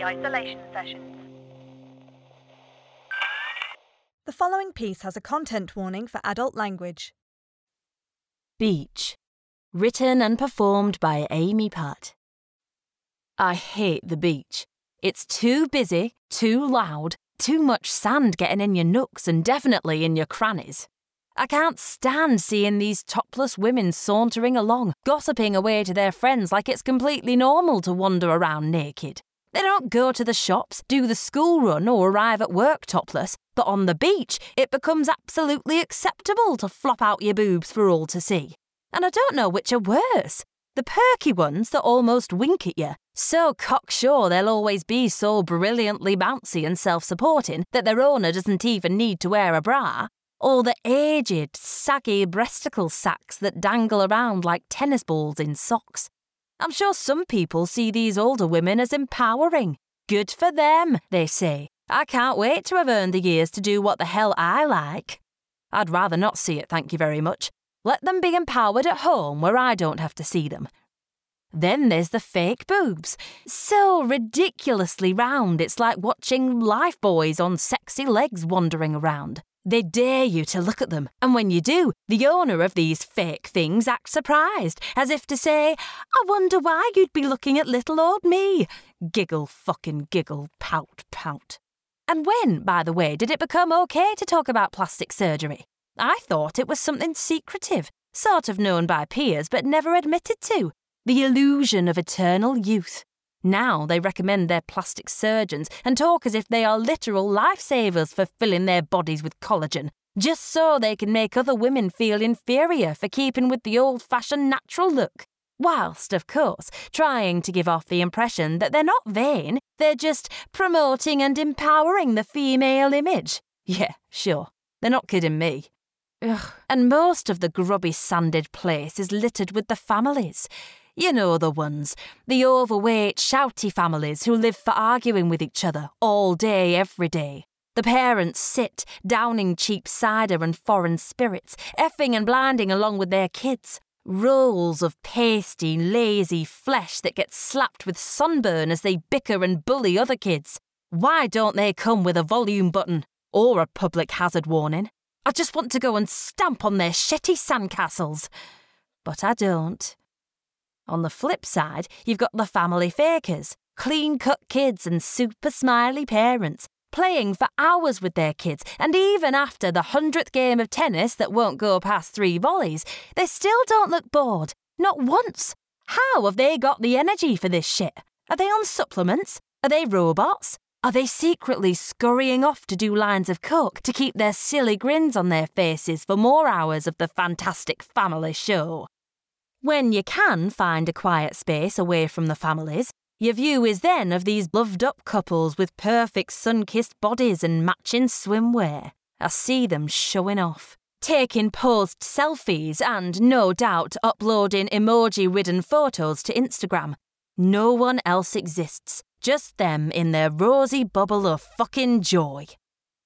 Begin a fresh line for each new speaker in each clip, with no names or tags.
the isolation sessions.
The following piece has a content warning for adult language.
Beach. Written and performed by Amy Putt. I hate the beach. It's too busy, too loud, too much sand getting in your nooks and definitely in your crannies. I can't stand seeing these topless women sauntering along, gossiping away to their friends like it's completely normal to wander around naked. They don't go to the shops, do the school run, or arrive at work topless, but on the beach, it becomes absolutely acceptable to flop out your boobs for all to see. And I don't know which are worse. The perky ones that almost wink at you, so cocksure they'll always be so brilliantly bouncy and self supporting that their owner doesn't even need to wear a bra, or the aged, saggy breasticle sacks that dangle around like tennis balls in socks. I'm sure some people see these older women as empowering. Good for them, they say. I can't wait to have earned the years to do what the hell I like. I'd rather not see it, thank you very much. Let them be empowered at home where I don't have to see them. Then there's the fake boobs. So ridiculously round, it's like watching lifebuoys on sexy legs wandering around. They dare you to look at them, and when you do, the owner of these fake things acts surprised, as if to say, I wonder why you'd be looking at little old me. Giggle, fucking giggle, pout, pout. And when, by the way, did it become okay to talk about plastic surgery? I thought it was something secretive, sort of known by peers but never admitted to. The illusion of eternal youth. Now they recommend their plastic surgeons and talk as if they are literal lifesavers for filling their bodies with collagen, just so they can make other women feel inferior for keeping with the old fashioned natural look. Whilst, of course, trying to give off the impression that they're not vain, they're just promoting and empowering the female image. Yeah, sure. They're not kidding me. Ugh. And most of the grubby sanded place is littered with the families. You know the ones, the overweight, shouty families who live for arguing with each other all day, every day. The parents sit, downing cheap cider and foreign spirits, effing and blinding along with their kids. Rolls of pasty, lazy flesh that gets slapped with sunburn as they bicker and bully other kids. Why don't they come with a volume button or a public hazard warning? I just want to go and stamp on their shitty sandcastles. But I don't. On the flip side, you've got the family fakers, clean cut kids and super smiley parents, playing for hours with their kids, and even after the hundredth game of tennis that won't go past three volleys, they still don't look bored. Not once. How have they got the energy for this shit? Are they on supplements? Are they robots? Are they secretly scurrying off to do lines of coke to keep their silly grins on their faces for more hours of the fantastic family show? When you can find a quiet space away from the families, your view is then of these loved up couples with perfect sun kissed bodies and matching swimwear. I see them showing off, taking posed selfies and, no doubt, uploading emoji ridden photos to Instagram. No one else exists, just them in their rosy bubble of fucking joy.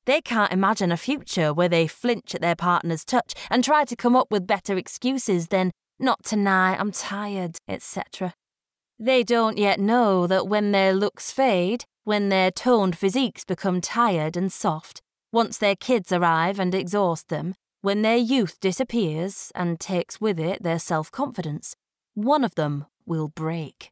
They can't imagine a future where they flinch at their partner's touch and try to come up with better excuses than not tonight, I'm tired, etc. They don't yet know that when their looks fade, when their toned physiques become tired and soft, once their kids arrive and exhaust them, when their youth disappears and takes with it their self confidence, one of them will break.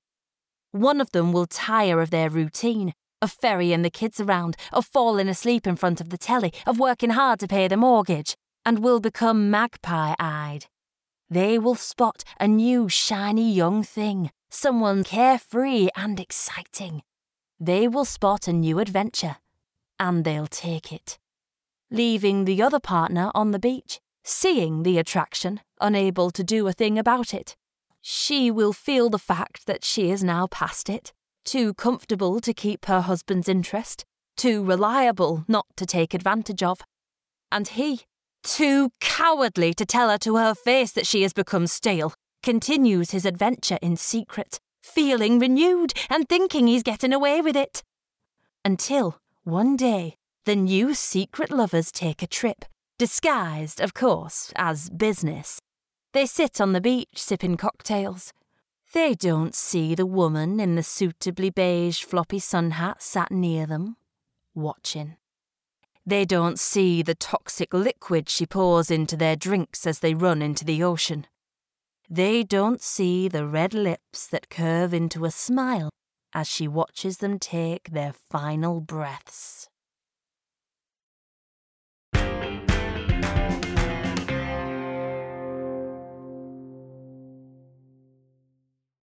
One of them will tire of their routine, of ferrying the kids around, of falling asleep in front of the telly, of working hard to pay the mortgage, and will become magpie eyed they will spot a new shiny young thing, someone carefree and exciting. They will spot a new adventure, and they'll take it. Leaving the other partner on the beach, seeing the attraction, unable to do a thing about it. She will feel the fact that she is now past it, too comfortable to keep her husband's interest, too reliable not to take advantage of. And he, too cowardly to tell her to her face that she has become stale, continues his adventure in secret, feeling renewed and thinking he's getting away with it. Until, one day, the new secret lovers take a trip, disguised, of course, as business. They sit on the beach sipping cocktails. They don't see the woman in the suitably beige floppy sun hat sat near them, watching. They don't see the toxic liquid she pours into their drinks as they run into the ocean. They don't see the red lips that curve into a smile as she watches them take their final breaths.